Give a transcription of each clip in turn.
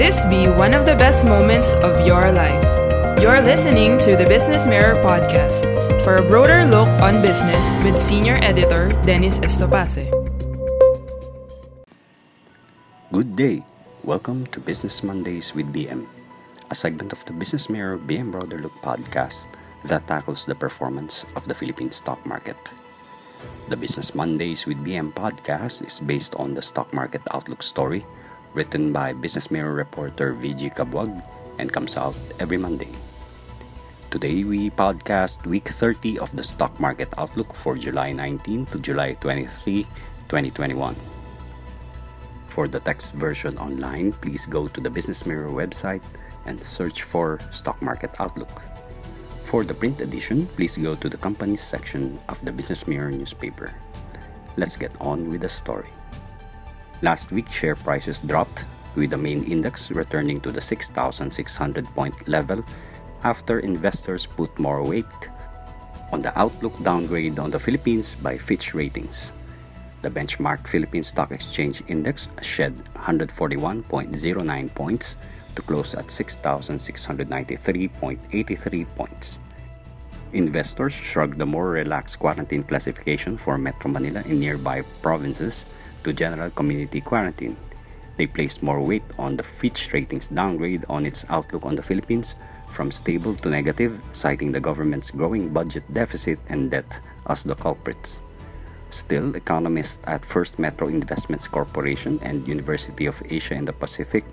This be one of the best moments of your life. You're listening to the Business Mirror podcast for a broader look on business with senior editor Dennis Estopace. Good day. Welcome to Business Mondays with BM, a segment of the Business Mirror BM Broader Look podcast that tackles the performance of the Philippine stock market. The Business Mondays with BM podcast is based on the stock market outlook story written by Business Mirror reporter VG Cabuag and comes out every Monday. Today we podcast week 30 of the stock market outlook for July 19 to July 23, 2021. For the text version online, please go to the Business Mirror website and search for Stock Market Outlook. For the print edition, please go to the companies section of the Business Mirror newspaper. Let's get on with the story. Last week, share prices dropped, with the main index returning to the 6,600 point level after investors put more weight on the outlook downgrade on the Philippines by Fitch Ratings. The benchmark Philippine Stock Exchange Index shed 141.09 points to close at 6,693.83 points. Investors shrugged the more relaxed quarantine classification for Metro Manila and nearby provinces to general community quarantine. They placed more weight on the Fitch Ratings downgrade on its outlook on the Philippines from stable to negative, citing the government's growing budget deficit and debt as the culprits. Still, economists at First Metro Investments Corporation and University of Asia and the Pacific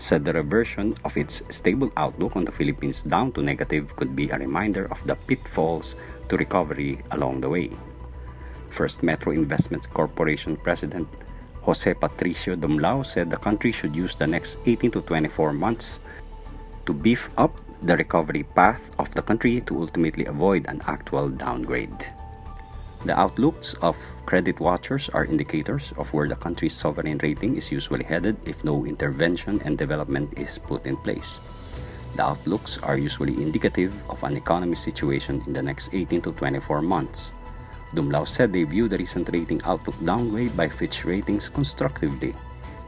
said the reversion of its stable outlook on the Philippines down to negative could be a reminder of the pitfalls to recovery along the way. First Metro Investments Corporation President Jose Patricio Dumlao said the country should use the next 18 to 24 months to beef up the recovery path of the country to ultimately avoid an actual downgrade. The outlooks of credit watchers are indicators of where the country's sovereign rating is usually headed if no intervention and development is put in place. The outlooks are usually indicative of an economy situation in the next 18 to 24 months. Dumlao said they view the recent rating outlook downgrade by Fitch Ratings constructively.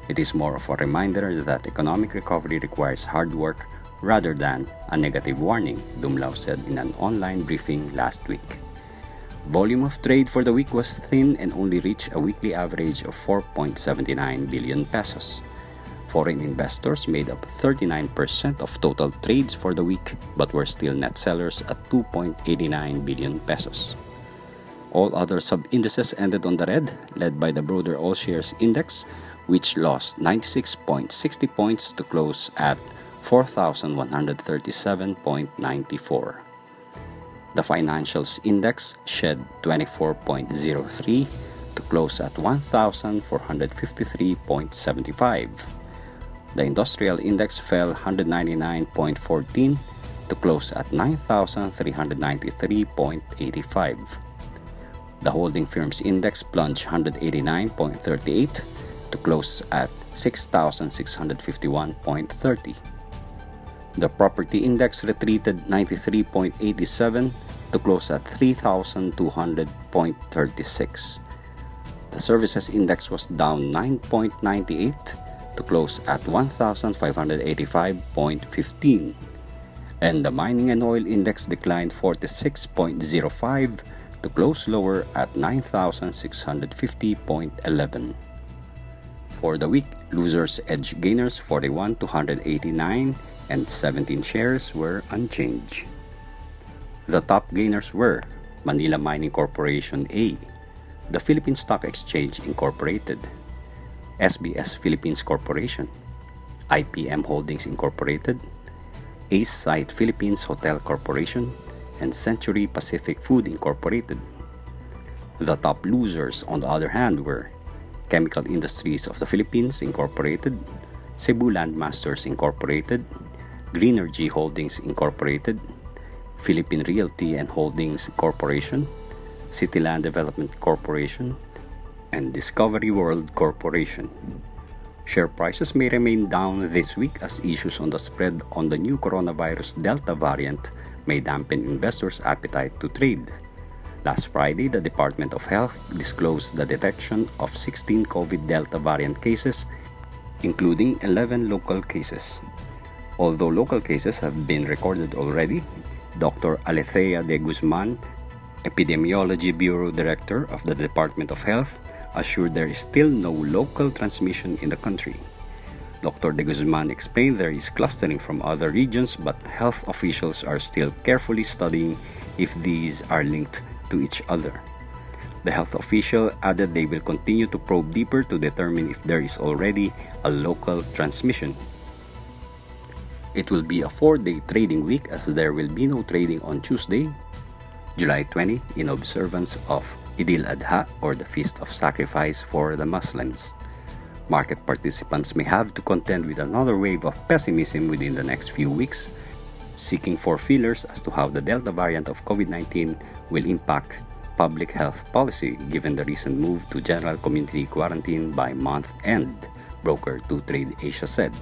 It is more of a reminder that economic recovery requires hard work rather than a negative warning, Dumlao said in an online briefing last week. Volume of trade for the week was thin and only reached a weekly average of 4.79 billion pesos. Foreign investors made up 39% of total trades for the week but were still net sellers at 2.89 billion pesos. All other sub-indices ended on the red, led by the broader all shares index, which lost 96.60 points to close at 4,137.94. The financials index shed 24.03 to close at 1,453.75. The industrial index fell 199.14 to close at 9,393.85. The holding firms index plunged 189.38 to close at 6,651.30. The property index retreated 93.87 to close at 3,200.36. The services index was down 9.98 to close at 1,585.15. And the mining and oil index declined 46.05 to close lower at 9,650.11. For the week, losers edged gainers 41 to 189 and 17 shares were unchanged. The top gainers were Manila Mining Corporation A, the Philippine Stock Exchange Incorporated, SBS Philippines Corporation, IPM Holdings Incorporated, Acesite Philippines Hotel Corporation, and Century Pacific Food Incorporated. The top losers, on the other hand, were Chemical Industries of the Philippines Incorporated, Cebu Landmasters Incorporated, Greenergy Holdings Incorporated, Philippine Realty and Holdings Corporation, Cityland Development Corporation, and Discovery World Corporation. Share prices may remain down this week as issues on the spread on the new coronavirus Delta variant may dampen investors' appetite to trade. Last Friday, the Department of Health disclosed the detection of 16 COVID Delta variant cases including 11 local cases. Although local cases have been recorded already, Dr. Alethea de Guzman, Epidemiology Bureau Director of the Department of Health, assured there is still no local transmission in the country. Dr. De Guzman explained there is clustering from other regions, but health officials are still carefully studying if these are linked to each other. The health official added they will continue to probe deeper to determine if there is already a local transmission. It will be a four day trading week as there will be no trading on Tuesday, July 20, in observance of Eid'l Adha or the Feast of Sacrifice for the Muslims. Market participants may have to contend with another wave of pessimism within the next few weeks, seeking for feelers as to how the Delta variant of COVID 19 will impact public health policy given the recent move to general community quarantine by month end, broker 2Trade Asia said.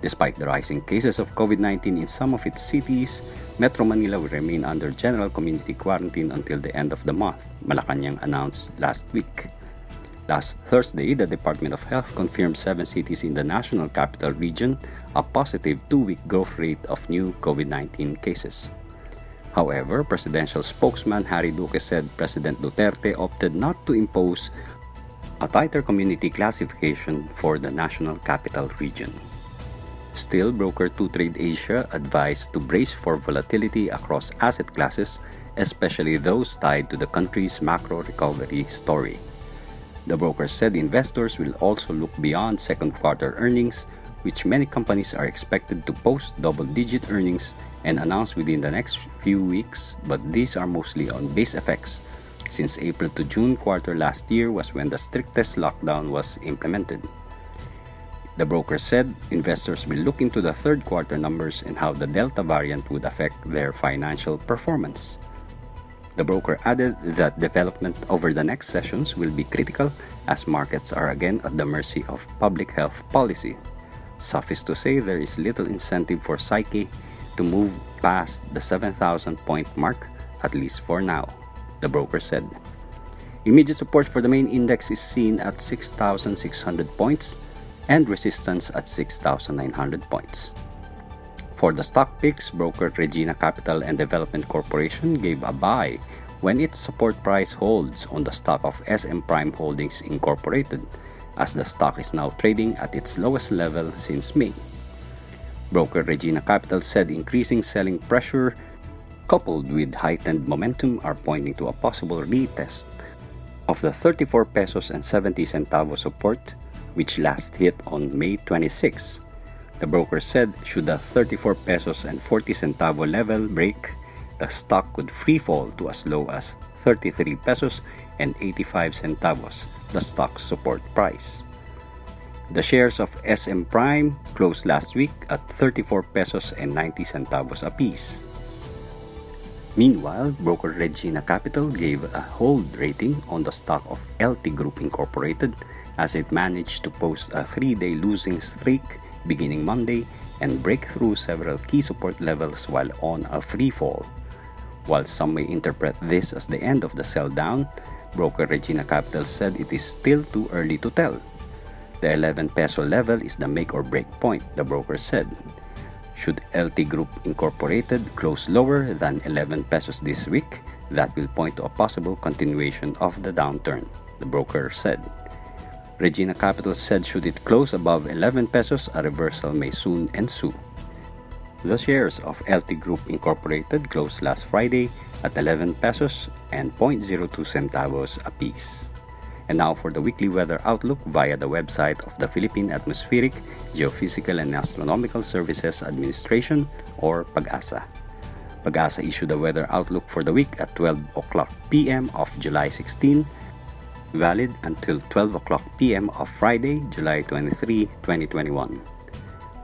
Despite the rising cases of COVID 19 in some of its cities, Metro Manila will remain under general community quarantine until the end of the month, Malacanang announced last week. Last Thursday, the Department of Health confirmed seven cities in the National Capital Region a positive two week growth rate of new COVID 19 cases. However, presidential spokesman Harry Roque said President Duterte opted not to impose a tighter community classification for the National Capital Region. Still, broker 2Trade Asia advised to brace for volatility across asset classes, especially those tied to the country's macro recovery story. The broker said investors will also look beyond second quarter earnings, which many companies are expected to post double digit earnings and announce within the next few weeks, but these are mostly on base effects since April to June quarter last year was when the strictest lockdown was implemented. The broker said investors will look into the third quarter numbers and how the Delta variant would affect their financial performance. The broker added that development over the next sessions will be critical as markets are again at the mercy of public health policy. Suffice to say, there is little incentive for PSEi to move past the 7,000 point mark, at least for now, the broker said. Immediate support for the main index is seen at 6,600 points and resistance at 6,900 points. For the stock picks, broker Regina Capital and Development Corporation gave a buy when its support price holds on the stock of SM Prime Holdings Incorporated, as the stock is now trading at its lowest level since May. Broker Regina Capital said increasing selling pressure coupled with heightened momentum are pointing to a possible retest of the 34 pesos and 70 centavos support which last hit on May 26. The broker said should the 34 pesos and 40 centavo level break, the stock could free fall to as low as 33 pesos and 85 centavos, the stock's support price. The shares of SM Prime closed last week at 34 pesos and 90 centavos apiece. Meanwhile, broker Regina Capital gave a hold rating on the stock of LT Group Incorporated as it managed to post a three day losing streak beginning Monday and break through several key support levels while on a free fall. While some may interpret this as the end of the sell down, broker Regina Capital said it is still too early to tell. The 11 peso level is the make or break point, the broker said. Should LT Group Incorporated close lower than 11 pesos this week, that will point to a possible continuation of the downturn, the broker said. Regina Capital said should it close above 11 pesos, a reversal may soon ensue. The shares of LT Group Incorporated closed last Friday at 11 pesos and 0.02 centavos apiece. And now for the weekly weather outlook via the website of the Philippine Atmospheric, Geophysical and Astronomical Services Administration or PAGASA. PAGASA issued the weather outlook for the week at 12 o'clock p.m. of July 16 valid until 12 o'clock p.m. of Friday, July 23, 2021.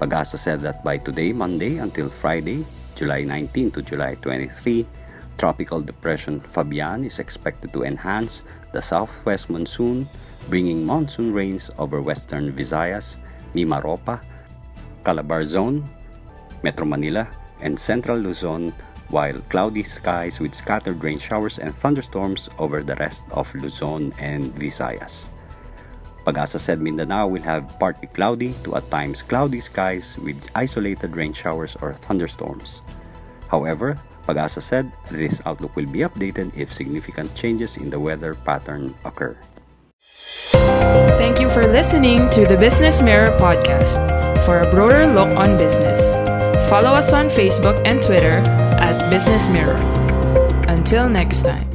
Pagasa said that by today, Monday, until Friday, July 19 to July 23, Tropical Depression Fabian is expected to enhance the southwest monsoon, bringing monsoon rains over western Visayas, Mimaropa, Calabarzon, Metro Manila, and Central Luzon while cloudy skies with scattered rain showers and thunderstorms over the rest of Luzon and Visayas. Pagasa said Mindanao will have partly cloudy to at times cloudy skies with isolated rain showers or thunderstorms. However, Pagasa said this outlook will be updated if significant changes in the weather pattern occur. Thank you for listening to the Business Mirror podcast. For a broader look on business, follow us on Facebook and Twitter at Business Mirror. Until next time.